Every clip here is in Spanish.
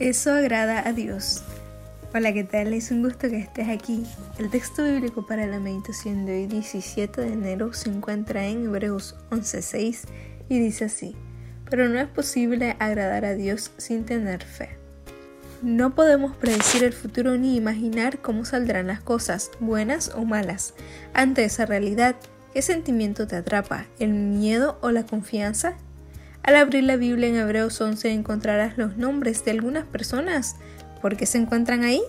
Eso agrada a Dios. Hola, ¿qué tal? Es un gusto que estés aquí. El texto bíblico para la meditación de hoy 17 de enero se encuentra en Hebreos 11:6 y dice así, pero no es posible agradar a Dios sin tener fe. No podemos predecir el futuro ni imaginar cómo saldrán las cosas, buenas o malas. Ante esa realidad, ¿qué sentimiento te atrapa? ¿El miedo o la confianza? Al abrir la Biblia en Hebreos 11 encontrarás los nombres de algunas personas. ¿Por qué se encuentran ahí?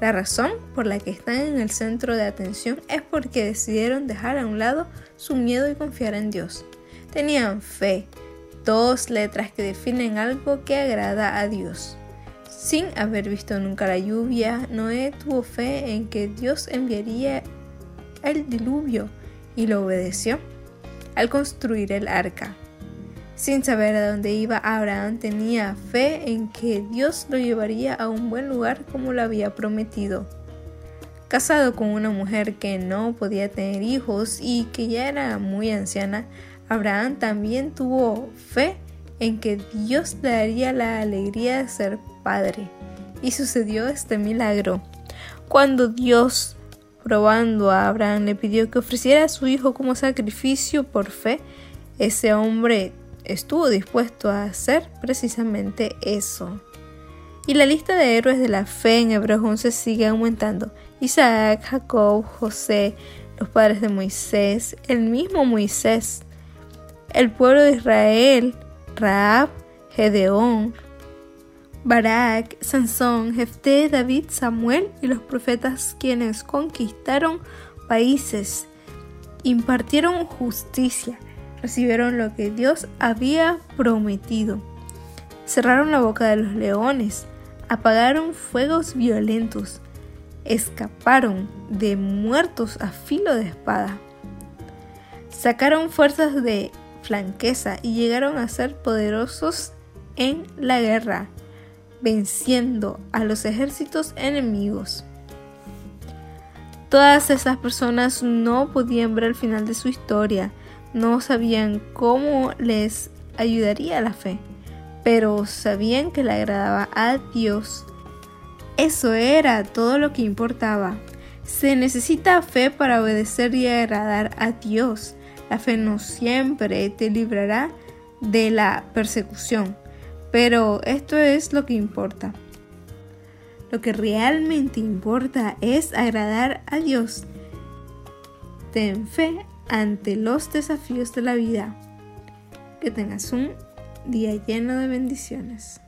La razón por la que están en el centro de atención es porque decidieron dejar a un lado su miedo y confiar en Dios. Tenían fe, dos letras que definen algo que agrada a Dios. Sin haber visto nunca la lluvia, Noé tuvo fe en que Dios enviaría el diluvio y lo obedeció al construir el arca. Sin saber a dónde iba, Abraham tenía fe en que Dios lo llevaría a un buen lugar como lo había prometido. Casado con una mujer que no podía tener hijos y que ya era muy anciana, Abraham también tuvo fe en que Dios le daría la alegría de ser padre. Y sucedió este milagro. Cuando Dios, probando a Abraham, le pidió que ofreciera a su hijo como sacrificio por fe, ese hombre estuvo dispuesto a hacer precisamente eso. Y la lista de héroes de la fe en Hebreos 11 sigue aumentando. Isaac, Jacob, José, los padres de Moisés, el mismo Moisés, el pueblo de Israel, Raab, Gedeón, Barak, Sansón, Jefté, David, Samuel y los profetas quienes conquistaron países, impartieron justicia, recibieron lo que Dios había prometido. Cerraron la boca de los leones, apagaron fuegos violentos, escaparon de muertos a filo de espada. Sacaron fuerzas de flanqueza y llegaron a ser poderosos en la guerra, venciendo a los ejércitos enemigos. Todas esas personas no podían ver el final de su historia, no sabían cómo les ayudaría la fe, pero sabían que le agradaba a Dios. Eso era todo lo que importaba. Se necesita fe para obedecer y agradar a Dios. La fe no siempre te librará de la persecución, pero esto es lo que importa. Lo que realmente importa es agradar a Dios. Ten fe ante los desafíos de la vida. Que tengas un día lleno de bendiciones.